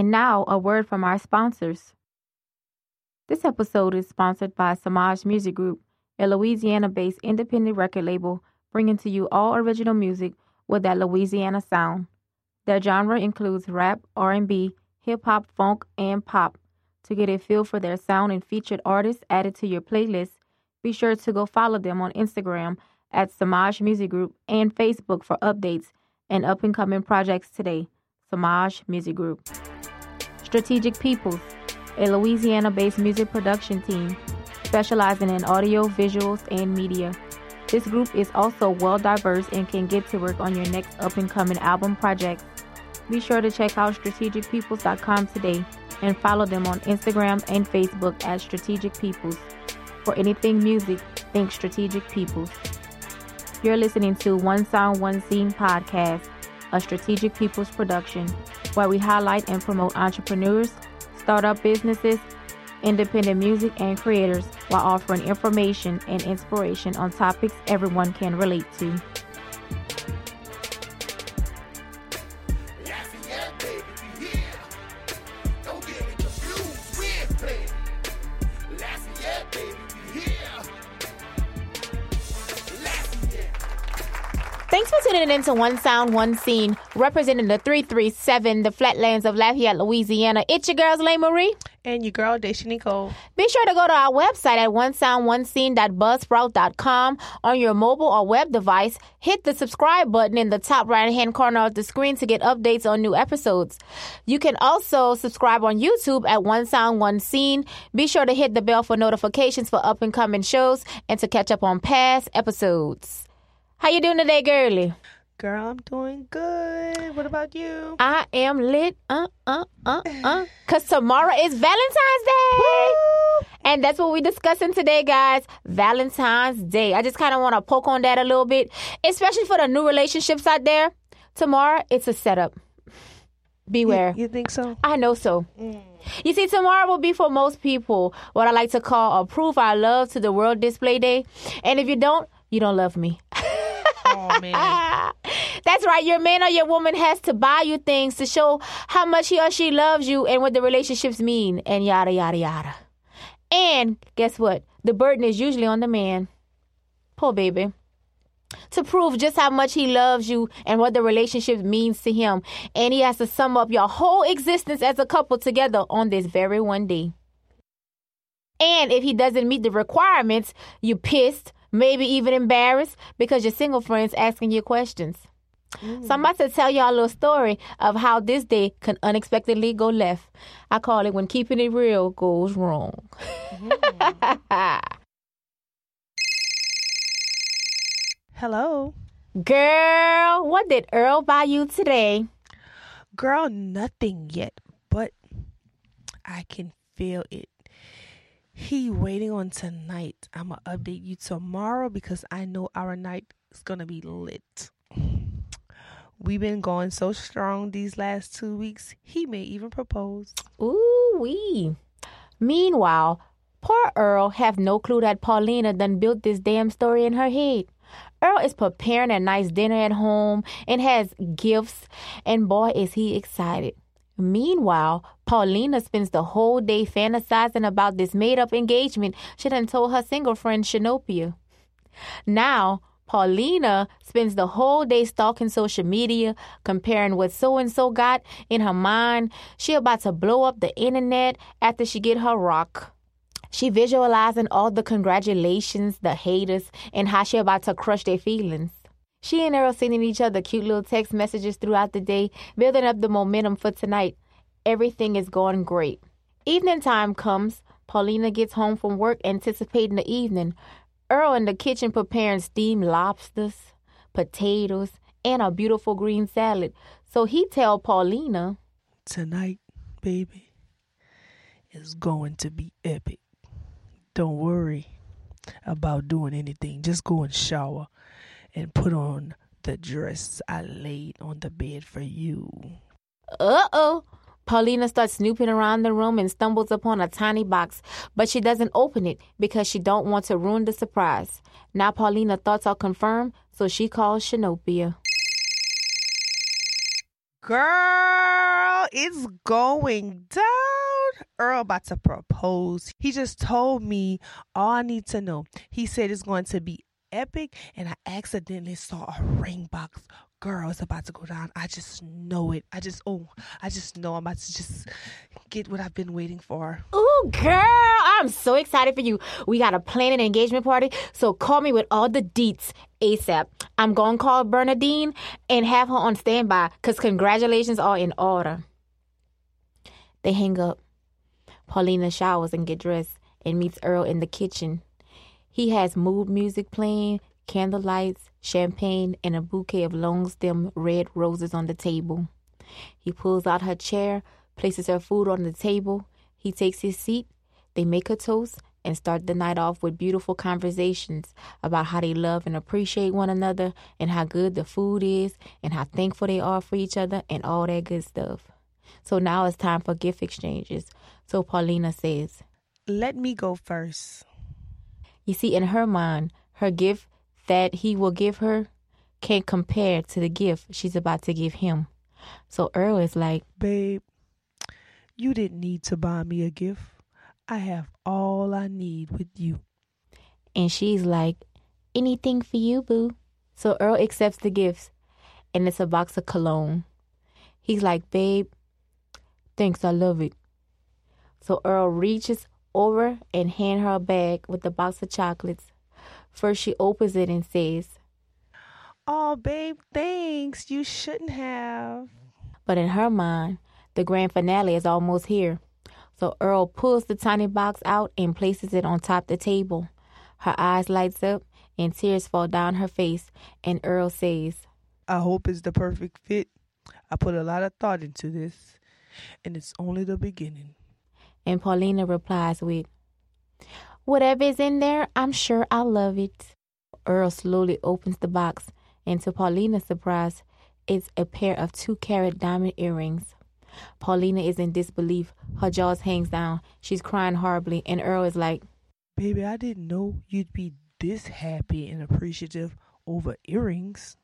And now, a word from our sponsors. This episode is sponsored by Samaj Music Group, a Louisiana based independent record label bringing to you all original music with that Louisiana sound. Their genre includes rap, R&B, hip hop, funk, and pop. To get a feel for their sound and featured artists added to your playlist, be sure to go follow them on Instagram at Samaj Music Group and Facebook for updates and up and coming projects today. Samaj Music Group. Strategic Peoples, a Louisiana based music production team specializing in audio, visuals, and media. This group is also well diverse and can get to work on your next up and coming album project. Be sure to check out strategicpeoples.com today and follow them on Instagram and Facebook at Strategic Peoples. For anything music, think Strategic Peoples. You're listening to One Sound, One Scene podcast, a Strategic Peoples production, where we highlight and promote entrepreneurs, startup businesses, independent music, and creators while offering information and inspiration on topics everyone can relate to. To One Sound, One Scene, representing the 337, the flatlands of Lafayette, Louisiana. It's your girls, Lay Marie. And your girl, Daisha Nicole. Be sure to go to our website at onesoundonescene.buzzsprout.com on your mobile or web device. Hit the subscribe button in the top right hand corner of the screen to get updates on new episodes. You can also subscribe on YouTube at One Sound, One Scene. Be sure to hit the bell for notifications for up and coming shows and to catch up on past episodes. How you doing today, girly? Girl, I'm doing good. What about you? I am lit. Uh, uh, uh, uh. Cause tomorrow is Valentine's Day. And that's what we're discussing today, guys. Valentine's Day. I just kind of want to poke on that a little bit, especially for the new relationships out there. Tomorrow, it's a setup. Beware. You, you think so? I know so. You see, tomorrow will be for most people what I like to call a proof our love to the world display day. And if you don't, you don't love me. Oh, man. That's right. Your man or your woman has to buy you things to show how much he or she loves you and what the relationships mean, and yada, yada, yada. And guess what? The burden is usually on the man. Poor baby. To prove just how much he loves you and what the relationship means to him. And he has to sum up your whole existence as a couple together on this very one day. And if he doesn't meet the requirements, you're pissed, maybe even embarrassed because your single friends asking you questions. So I'm about to tell y'all a little story of how this day can unexpectedly go left. I call it when keeping it real goes wrong. Mm. Hello. Girl, what did Earl buy you today? Girl, nothing yet, but I can feel it. He waiting on tonight. I'm going to update you tomorrow because I know our night is to be lit. We've been going so strong these last two weeks. He may even propose. Ooh wee. Meanwhile, poor Earl have no clue that Paulina done built this damn story in her head. Earl is preparing a nice dinner at home and has gifts, and boy is he excited. Meanwhile, Paulina spends the whole day fantasizing about this made up engagement she done told her single friend Shanopia. Now, Paulina spends the whole day stalking social media, comparing what so and so got in her mind. She about to blow up the internet after she get her rock. She visualizing all the congratulations, the haters, and how she about to crush their feelings. She and Earl sending each other cute little text messages throughout the day, building up the momentum for tonight. Everything is going great. Evening time comes. Paulina gets home from work anticipating the evening. Earl in the kitchen preparing steamed lobsters, potatoes, and a beautiful green salad. So he tell Paulina, Tonight, baby, is going to be epic. Don't worry about doing anything. Just go and shower and put on the dress I laid on the bed for you. Uh oh. Paulina starts snooping around the room and stumbles upon a tiny box, but she doesn't open it because she don't want to ruin the surprise. Now Paulina thoughts are confirmed, so she calls Shanopia. Girl, it's going down. Earl about to propose. He just told me all I need to know. He said it's going to be epic, and I accidentally saw a ring box. Girl, it's about to go down. I just know it. I just, oh, I just know I'm about to just get what I've been waiting for. Ooh, girl, I'm so excited for you. We got to plan an engagement party, so call me with all the deets ASAP. I'm going to call Bernadine and have her on standby because congratulations are in order. They hang up. Paulina showers and get dressed and meets Earl in the kitchen. He has mood music playing, candle lights, champagne, and a bouquet of long stem red roses on the table. He pulls out her chair, places her food on the table. He takes his seat. They make a toast and start the night off with beautiful conversations about how they love and appreciate one another and how good the food is and how thankful they are for each other and all that good stuff. So now it's time for gift exchanges. So Paulina says, Let me go first. You see, in her mind, her gift that he will give her can't compare to the gift she's about to give him. So Earl is like, Babe, you didn't need to buy me a gift. I have all I need with you. And she's like, Anything for you, boo. So Earl accepts the gifts, and it's a box of cologne. He's like, Babe, thanks, I love it. So Earl reaches over and hand her a bag with a box of chocolates. First, she opens it and says, Oh, babe, thanks. You shouldn't have. But in her mind, the grand finale is almost here. So Earl pulls the tiny box out and places it on top the table. Her eyes lights up and tears fall down her face, and Earl says, I hope it's the perfect fit. I put a lot of thought into this, and it's only the beginning. And Paulina replies with, Whatever is in there, I'm sure I'll love it. Earl slowly opens the box, and to Paulina's surprise, it's a pair of two carat diamond earrings. Paulina is in disbelief. Her jaws hangs down. She's crying horribly, and Earl is like, Baby, I didn't know you'd be this happy and appreciative over earrings.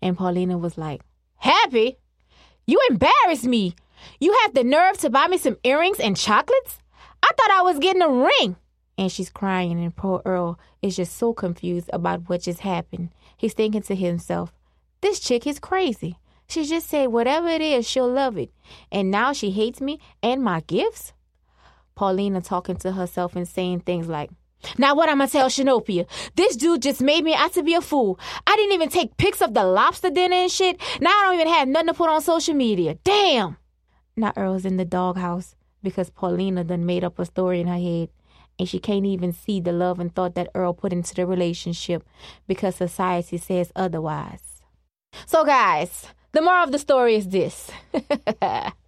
And Paulina was like, Happy? You embarrass me. You have the nerve to buy me some earrings and chocolates? I thought I was getting a ring. And she's crying, and poor Earl is just so confused about what just happened. He's thinking to himself, This chick is crazy. She just said whatever it is, she'll love it. And now she hates me and my gifts? Paulina talking to herself and saying things like, now what I'ma tell Shanopia? This dude just made me out to be a fool. I didn't even take pics of the lobster dinner and shit. Now I don't even have nothing to put on social media. Damn. Now Earl's in the doghouse because Paulina done made up a story in her head and she can't even see the love and thought that Earl put into the relationship because society says otherwise. So guys, the moral of the story is this.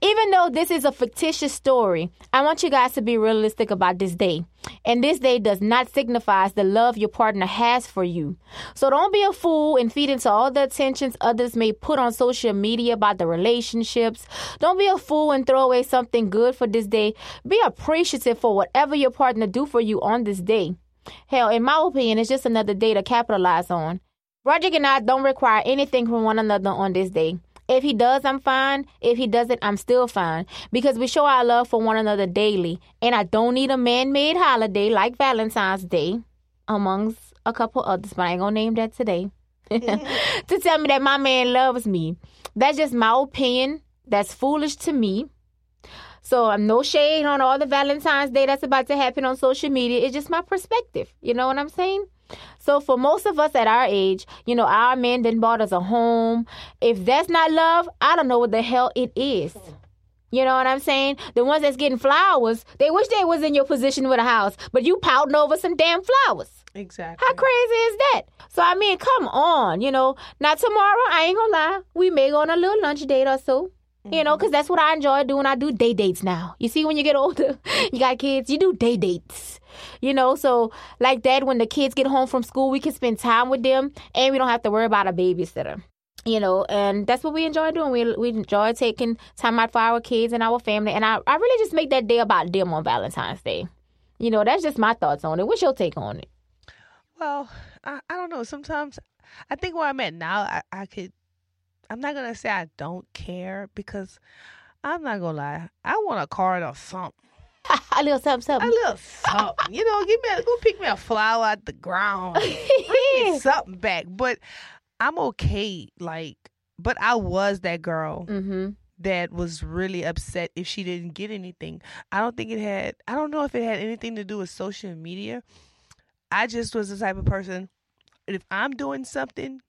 Even though this is a fictitious story, I want you guys to be realistic about this day. And this day does not signify the love your partner has for you. So don't be a fool and feed into all the attentions others may put on social media about the relationships. Don't be a fool and throw away something good for this day. Be appreciative for whatever your partner do for you on this day. Hell, in my opinion, it's just another day to capitalize on. Roger and I don't require anything from one another on this day. If he does, I'm fine. If he doesn't, I'm still fine. Because we show our love for one another daily. And I don't need a man made holiday like Valentine's Day, amongst a couple others, but I ain't gonna name that today. to tell me that my man loves me. That's just my opinion. That's foolish to me. So I'm no shade on all the Valentine's Day that's about to happen on social media. It's just my perspective. You know what I'm saying? So for most of us at our age, you know, our men then bought us a home. If that's not love, I don't know what the hell it is. You know what I'm saying? The ones that's getting flowers, they wish they was in your position with a house, but you pouting over some damn flowers. Exactly. How crazy is that? So I mean, come on, you know. Now tomorrow, I ain't gonna lie, we may go on a little lunch date or so. You know, mm-hmm. because that's what I enjoy doing. I do day dates now. You see, when you get older, you got kids, you do day dates. You know, so like that, when the kids get home from school, we can spend time with them and we don't have to worry about a babysitter. You know, and that's what we enjoy doing. We we enjoy taking time out for our kids and our family. And I, I really just make that day about them on Valentine's Day. You know, that's just my thoughts on it. What's your take on it? Well, I, I don't know. Sometimes I think where I'm at now, I, I could I'm not gonna say I don't care because I'm not gonna lie. I want a card or something. a little something, something. A little something. you know, give me a, go pick me a flower out the ground. Bring me something back. But I'm okay. Like, but I was that girl mm-hmm. that was really upset if she didn't get anything. I don't think it had, I don't know if it had anything to do with social media. I just was the type of person, if I'm doing something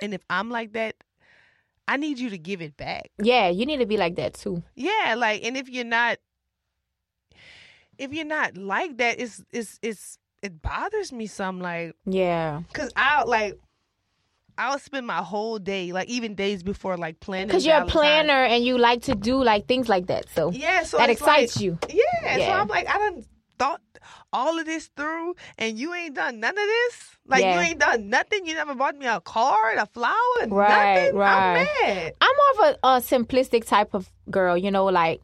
and if I'm like that, I need you to give it back. Yeah, you need to be like that too. Yeah, like, and if you're not, if you're not like that, it's, it's, it's, it bothers me some, like, Yeah. cause I, like, I'll spend my whole day, like even days before, like planning. Because you're a planner and you like to do like things like that. So Yeah, so that it's like- excites you. Yeah, so I'm like, I done thought all of this through, and you ain't done none of this. Like Yeah. you ain't done nothing. You never bought me a card, a flower, Right, nothing. right. I'm mad. I'm more of a, a simplistic type of girl, you know, like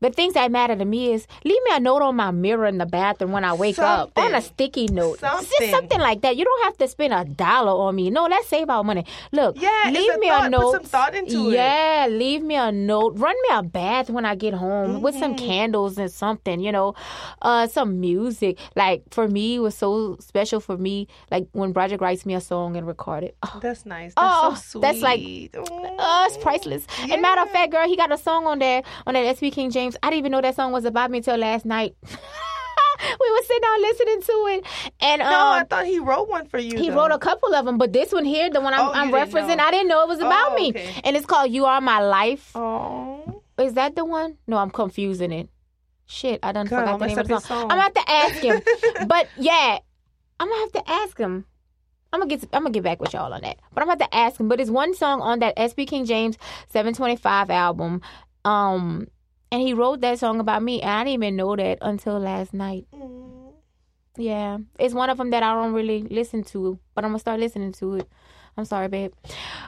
the things that matter to me is leave me a note on my mirror in the bathroom when I wake up on a sticky note. Just Something. something like that. You don't have to spend a dollar on me. No, let's save our money. Look, Yeah, leave a me thought. a Put note. some thought into it. yeah, leave me a note. Run me a bath when I get home with some Mm-hmm. candles and something, you know, uh, some music. Like for me, it was so special for me. Like when Broderick writes me a song and record it. Oh, That's nice. That's Oh, so sweet. that's like- Oh. It's priceless. And matter of fact, girl, he got a song on there on that SB King James. I didn't even know that song was about me until last night. we were sitting down listening to it, and No, I um, thought he wrote one for you. he though. wrote a couple of them, but this one here, the one I'm, Oh, I'm referencing, know. I didn't know it was about Oh, me, and it's called "You Are My Life." Oh, Is that the one? No, I'm confusing it. Shit, I done Girl, forgot the name of the song. song. I'm gonna have to ask him, but yeah, I'm gonna have to ask him. I'm gonna get I'm gonna get back with y'all on that. But I'm gonna have to ask him. But it's one song on that SB King James 725 album. Um and he wrote that song about me and I didn't even know that until last night. Mm. Yeah. It's one of them that I don't really listen to, but I'm gonna start listening to it. I'm sorry, babe.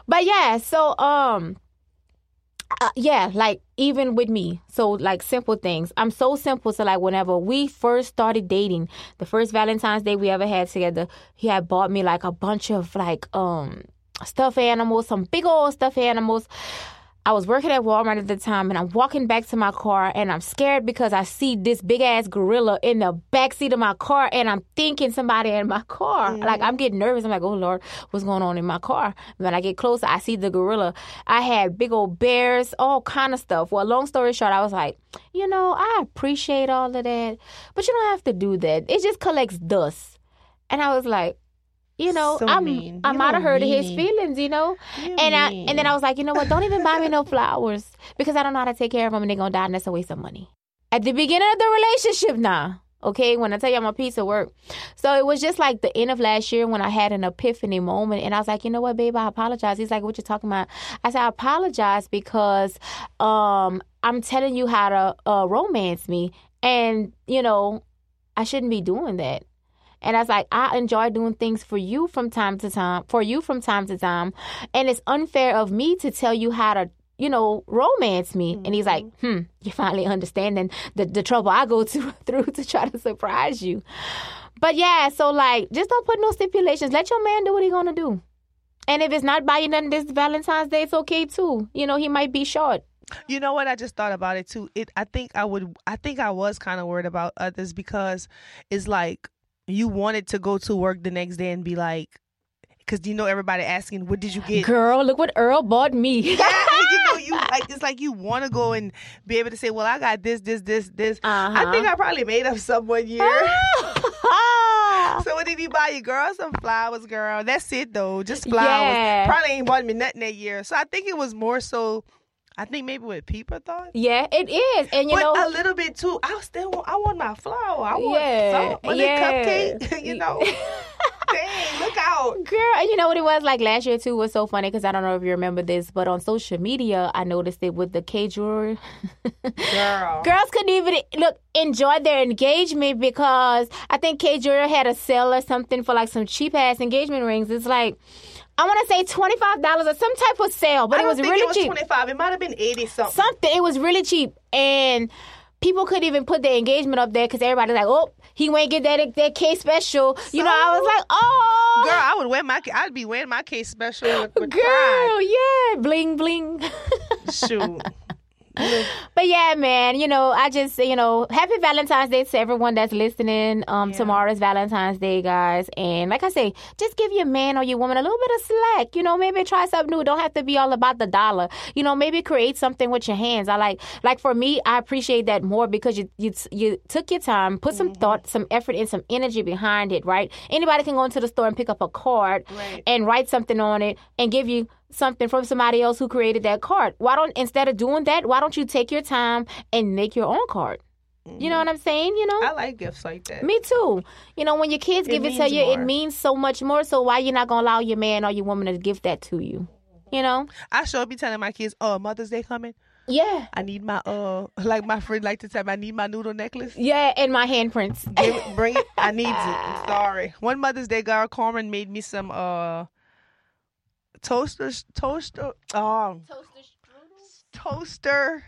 But yeah, so um uh, yeah, like even with me, so like simple things. I'm so simple. So like whenever we first started dating, the first Valentine's Day we ever had together, he had bought me like a bunch of like um stuffed animals, some big old stuffed animals. I was working at Walmart at the time and I'm walking back to my car and I'm scared because I see this big ass gorilla in the back seat of my car and I'm thinking somebody in my car. Like I'm getting nervous. I'm like, oh Lord, what's going on in my car? When I get closer, I see the gorilla. I had big old bears, all kind of stuff. Well, long story short, I was like, you know, I appreciate all of that, but you don't have to do that. It just collects dust. And I was like, you know, So I'm mean. I might have hurt his feelings, you know. You And I mean. and then I was like, you know what? Don't even buy me no flowers because I don't know how to take care of them and they're gonna die and that's a waste of money. At the beginning of the relationship, nah. okay, when I tell you I'm a piece of work, so it was just like the end of last year when I had an epiphany moment and I was like, you know what, babe, I apologize. He's like, what you talking about? I said, I apologize because um I'm telling you how to uh, romance me, and you know, I shouldn't be doing that. And I was like, I enjoy doing things for you from time to time, for you from time to time. And it's unfair of me to tell you how to, you know, romance me. And he's like, hmm, you're finally understanding the, the trouble I go to, through to try to surprise you. But yeah, so like, just don't put no stipulations. Let your man do what he gonna do. And if it's not buying nothing this Valentine's Day, it's okay too. You know, he might be short. You know what? I just thought about it too. It. I think I would. I think I was kind of worried about others because it's like you wanted to go to work the next day and be like, because you know everybody asking, "What did you get?" Girl, look what Earl bought me. Yeah, you know you like. It's like you want to go and be able to say, "Well, I got this, this, this, this." Uh-huh. I think I probably made up some one year. So what did he buy you, girl? Some flowers, girl. That's it though, just flowers. Yeah. Probably ain't bought me nothing that year. So I think it was more so. I think maybe what people thought. yeah, it is. And you but know, a little bit too. I still want. I want my flower. I want Yeah, some. Was yeah. cupcake? you know. Dang, look out. Girl, and you know what it was like last year too was so funny because I don't know if you remember this, but on social media I noticed it with the Kay jewelry. Girl. Girls couldn't even look enjoy their engagement because I think Kay jewelry had a sale or something for like some cheap ass engagement rings. It's like I want to say twenty five dollars or some type of sale, but it was think really it was cheap. twenty five. It might have been eighty something. Something it was really cheap and. people couldn't even put the engagement up there because everybody's like, oh, he won't get that that Kay special. You know, I was like, oh, Girl, I would wear my. I'd be wearing my case special with, with girl, pride. yeah, bling bling. Shoot. But yeah, man, you know, I just you know, happy Valentine's Day to everyone that's listening. Um, Yeah. tomorrow's Valentine's Day, guys, and like I say, just give your man or your woman a little bit of slack. You know, maybe try something new. Don't have to be all about the dollar. You know, maybe create something with your hands. I like, like for me, I appreciate that more because you you you took your time, put some Mm-hmm. thought, some effort, and some energy behind it. Right? Anybody can go into the store and pick up a card Right. and write something on it and give you something from somebody else who created that card. Why don't instead of doing that, why don't you take your time and make your own card? You know what I'm saying? You know? Mm-hmm. I like gifts like that. Me too. You know, when your kids It give it to you, it means so much more. So why you not gonna allow your man or your woman to give that to you? You know? I sure be telling my kids, "Oh, Mother's Day coming. Yeah. I need my uh, like my friend like to tell me, I need my noodle necklace. Yeah, and my handprints. Give it, bring it. I need it. I'm sorry. One Mother's Day, girl, Carmen made me some uh toaster toaster um toaster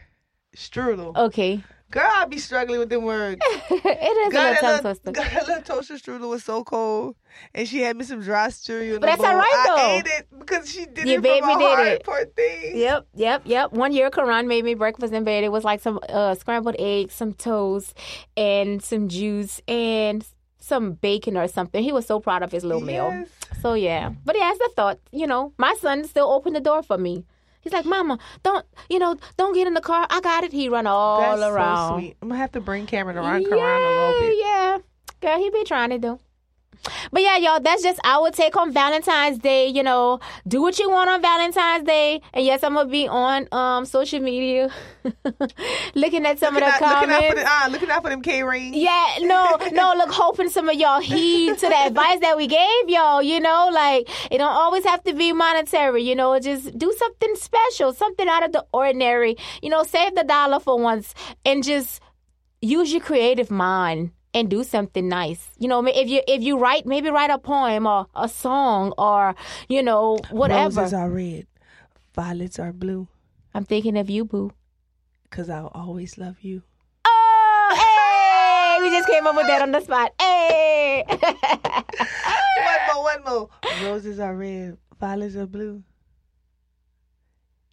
strudel. Okay. Girl, I be struggling with them words. it is a God, little that tongue little, twister. God, that little toaster strudel was so cold, and she had me some dry cereal. in But that's all bowl. right, though. I ate it because she did Your it baby from her did heart, it. Poor thing. Yep, yep, yep. One year, Karan made me breakfast in bed. It was like some uh, scrambled eggs, some toast, and some juice, and some bacon or something. He was so proud of his little meal. So yeah, but yeah, that's the thought. You know, my son still opened the door for me. He's like, "Mama, don't you know? Don't get in the car. I got it." He run all That's around. so sweet. I'm gonna have to bring Cameron around yeah, a little bit. yeah. Girl, he be trying to do. But yeah, y'all, that's just our take on Valentine's Day. You know, do what you want on Valentine's Day. And yes, I'm gonna be on um social media, looking at some Looking of out, the looking out for comments. the, ah, looking out for them Kay rings. Yeah, no, no, look, hoping some of y'all heed to the advice that we gave y'all, you know, like it don't always have to be monetary, you know, just do something special, something out of the ordinary, you know, save the dollar for once and just use your creative mind and do something nice. You know, if you if you write, maybe write a poem or a song or, you know, whatever. Roses are red, violets are blue. I'm thinking of you, boo. Cause I'll always love you. Oh, hey! We just came up with that on the spot. Hey! one more, one more. Roses are red, violets are blue.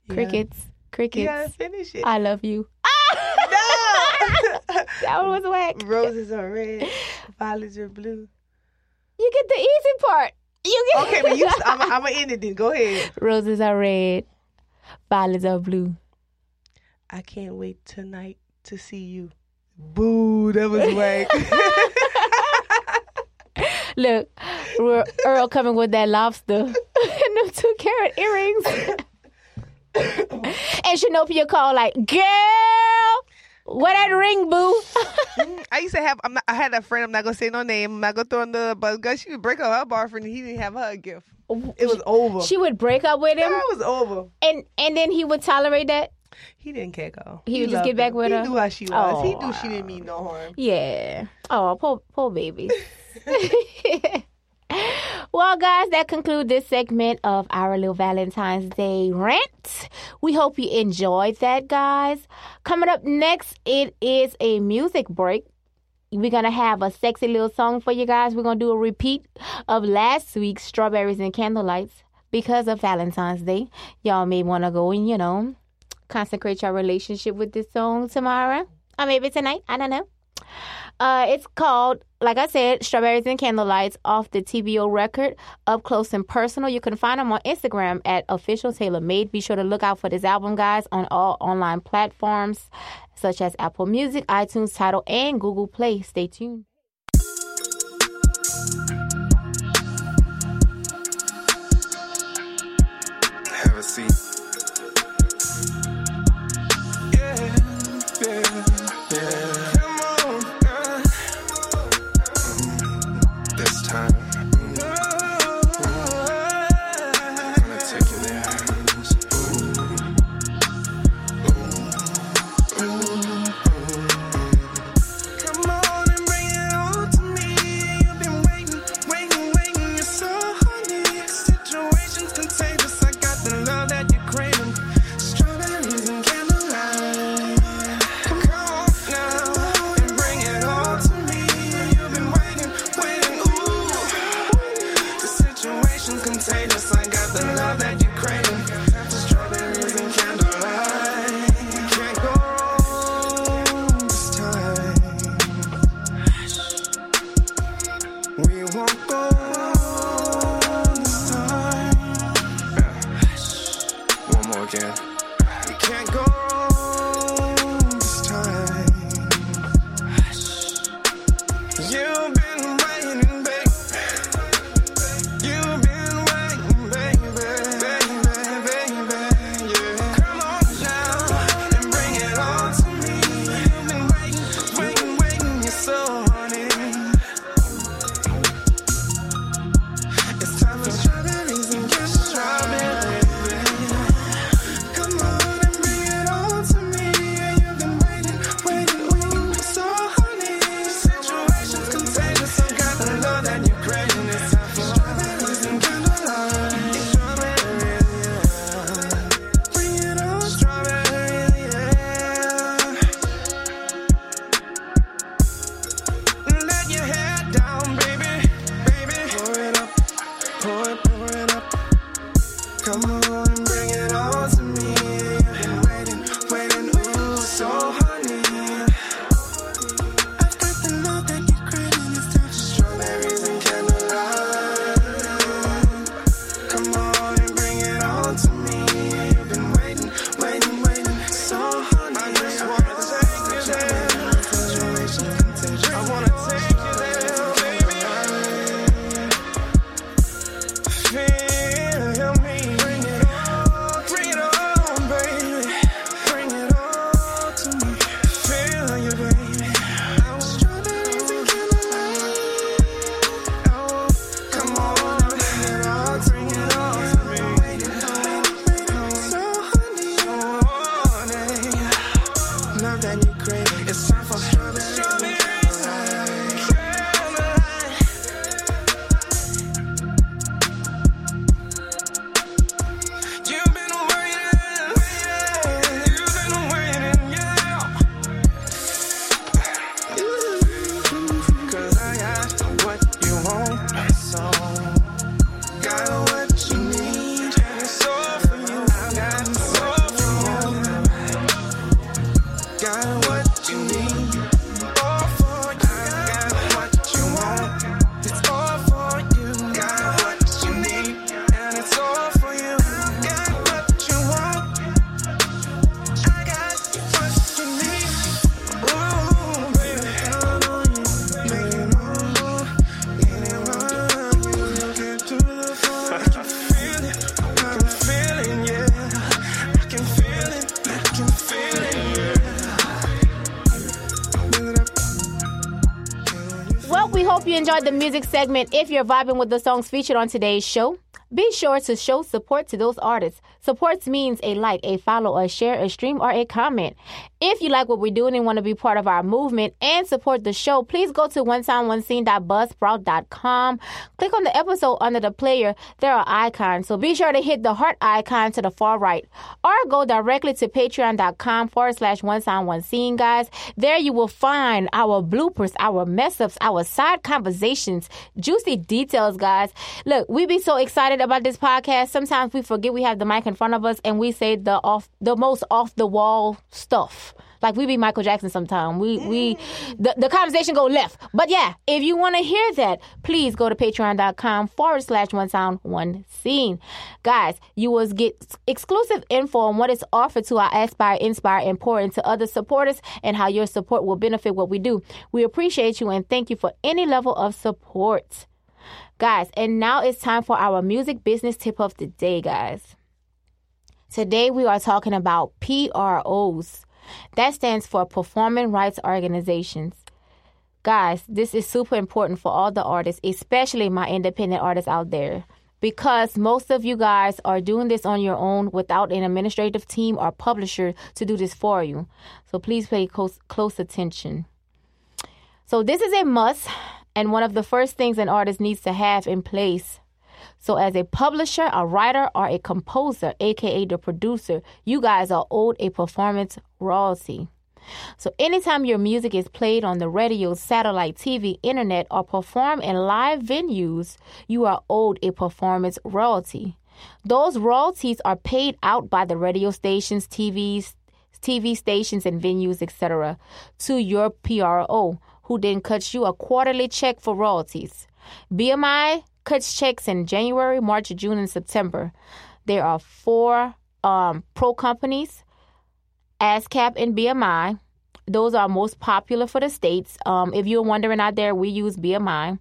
You gotta- crickets, You crickets. gotta finish it. I love you. Ah! no. That one was whack. Roses are red, violets are blue. You get the easy part. You get Okay, but you, I'm, I'm gonna end it then. Go ahead. Roses are red, violets are blue. I can't wait tonight to see you. Boo, that was whack. Look, Earl- Earl coming with that lobster and them two carat earrings. and Shanopia called like, girl, where that ring, boo? Mm, I used to have. I'm not, I had a friend. I'm not gonna say no name. I'm not gonna throw in the but girl, she would break up her boyfriend. and He didn't have her a gift. It was over. she would break up with him, it was over. and and then he would tolerate that. He didn't care, girl. He would just get back her. with he her? He knew how she was. he Oh, knew she didn't oh. mean no harm. Yeah. Oh, poor poor baby. well, guys, that concludes this segment of our little Valentine's Day rant. We hope you enjoyed that, guys. Coming up next, it is a music break. We're gonna have a sexy little song for you guys. We're gonna do a repeat of last week's Strawberries and Candlelights because of Valentine's Day. Y'all may wanna go and, you know, consecrate your relationship with this song tomorrow. Or maybe tonight. I don't know. Uh, it's called, like I said, Strawberries and Candlelights off the TBO record, Up Close and Personal. You can find them on Instagram at Official Tailor Made. Be sure to look out for this album, guys, on all online platforms such as Apple Music, iTunes, Tidal, and Google Play. Stay tuned. We won't go music segment. If you're vibing with the songs featured on today's show, be sure to show support to those artists. Support means a like, a follow, a share, a stream, or a comment. If you like what we're doing and want to be part of our movement and support the show, please go to onesoundonescene.buzzsprout.com. Click on the episode under the player. There are icons, so be sure to hit the heart icon to the far right, or go directly to patreon.com forward slash one one scene, guys. There you will find our bloopers, our mess ups, our side conversations, juicy details, guys. Look, we be so excited about this podcast. Sometimes we forget we have the mic in front of us and we say the off the most off the wall stuff. Like we be Michael Jackson sometime. We we mm. the, the conversation go left. But yeah, if you want to hear that, please go to patreon.com forward slash one sound one scene. Guys, you will get exclusive info on what is offered to our aspire, inspire, and pour into other supporters and how your support will benefit what we do. We appreciate you and thank you for any level of support. Guys, and now it's time for our music business tip of the day, guys. Today we are talking about PROs. That stands for Performing Rights Organizations. Guys, this is super important for all the artists, especially my independent artists out there, because most of you guys are doing this on your own without an administrative team or publisher to do this for you. So please pay close, close attention. So this is a must and one of the first things an artist needs to have in place. So as a publisher, a writer, or a composer, aka the producer, you guys are owed a performance royalty. So anytime your music is played on the radio, satellite, TV, internet, or performed in live venues, you are owed a performance royalty. Those royalties are paid out by the radio stations, TVs, TV stations and venues, etc., to your PRO, who then cuts you a quarterly check for royalties. BMI cuts checks in January, March, June, and September. There are four um, pro companies, ASCAP and BMI. Those are most popular for the states. Um, if you're wondering out there, we use BMI.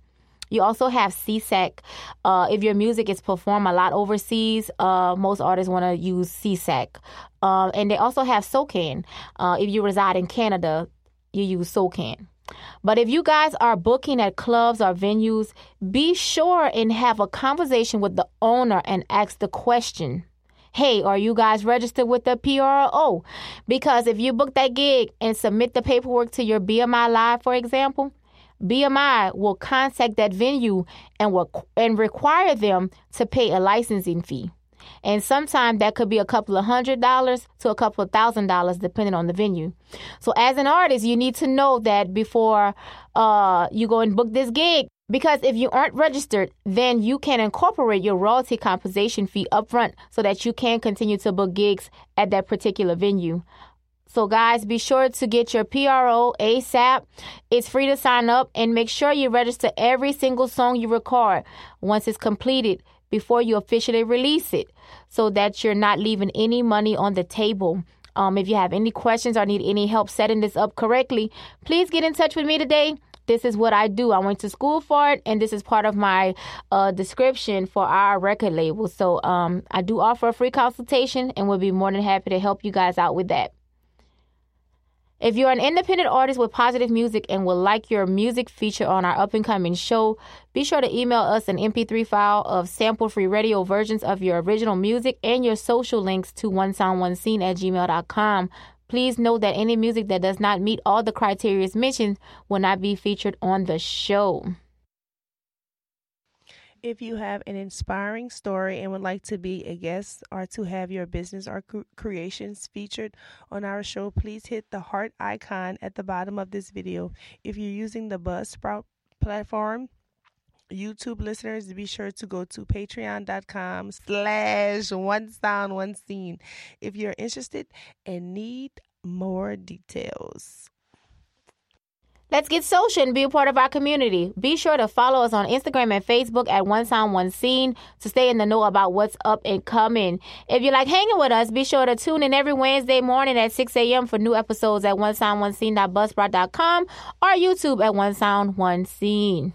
You also have SESAC. Uh, if your music is performed a lot overseas, uh, most artists want to use SESAC. Uh, and they also have SOCAN. Uh, if you reside in Canada, you use SOCAN. But if you guys are booking at clubs or venues, be sure and have a conversation with the owner and ask the question. Hey, are you guys registered with the PRO? Because if you book that gig and submit the paperwork to your BMI Live, for example, BMI will contact that venue and will and require them to pay a licensing fee. And sometimes that could be a couple of hundred dollars to a couple of thousand dollars, depending on the venue. So, as an artist, you need to know that before uh, you go and book this gig. Because if you aren't registered, then you can incorporate your royalty compensation fee upfront so that you can continue to book gigs at that particular venue. So, guys, be sure to get your PRO ASAP. It's free to sign up and make sure you register every single song you record once it's completed before you officially release it so that you're not leaving any money on the table. Um, if you have any questions or need any help setting this up correctly, please get in touch with me today. This is what I do. I went to school for it, and this is part of my uh, description for our record label. So um, I do offer a free consultation, and we'll be more than happy to help you guys out with that. If you're an independent artist with positive music and would like your music featured on our up and coming show, be sure to email us an MP3 file of sample free radio versions of your original music and your social links to one sound one scene at gmail.com. Please note that any music that does not meet all the criteria mentioned will not be featured on the show. If you have an inspiring story and would like to be a guest or to have your business or cre- creations featured on our show, please hit the heart icon at the bottom of this video. If you're using the Buzzsprout platform, YouTube listeners, be sure to go to patreon.com slash one sound one scene if you're interested and need more details. Let's get social and be a part of our community. Be sure to follow us on Instagram and Facebook at One Sound One Scene to stay in the know about what's up and coming. If you like hanging with us, be sure to tune in every Wednesday morning at 6 a.m. for new episodes at one sound one or YouTube at One Sound One Scene.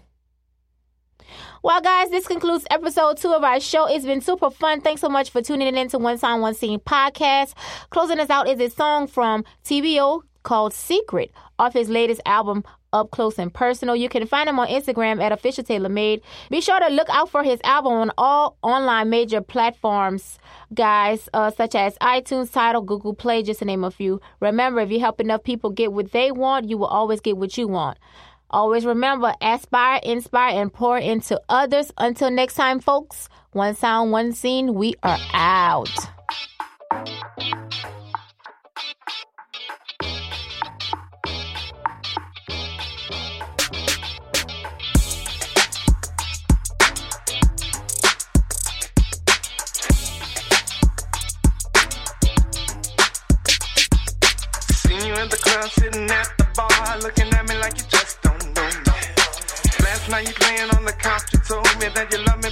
Well, guys, this concludes episode two of our show. It's been super fun. Thanks so much for tuning in to One Sound One Scene podcast. Closing us out is a song from TVO called Secret off his latest album, Up Close and Personal. You can find him on Instagram at Official Taylor Made. Be sure to look out for his album on all online major platforms, guys, uh, such as iTunes, Tidal, Google Play, just to name a few. Remember, if you help enough people get what they want, you will always get what you want. Always remember, aspire, inspire, and pour into others. Until next time, folks, one sound, one scene, we are out. Night you playing on the couch, you told me that you love me,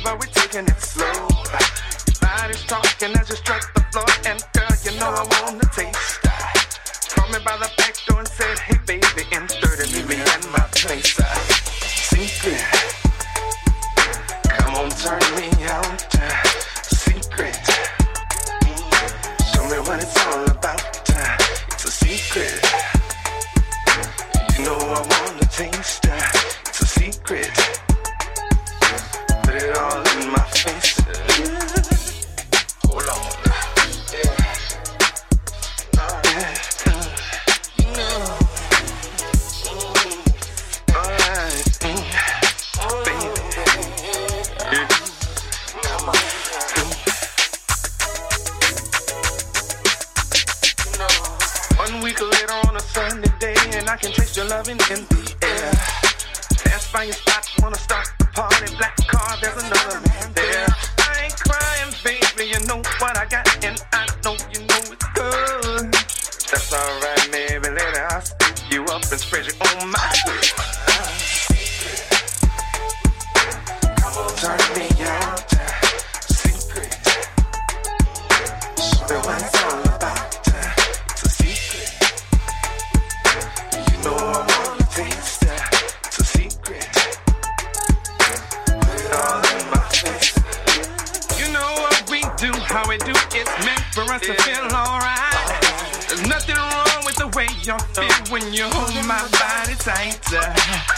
when you hold my body tight.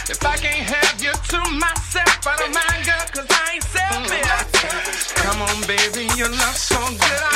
If I can't have you to myself, I don't mind, girl, cause I ain't selfish. Come on, baby, you look so good.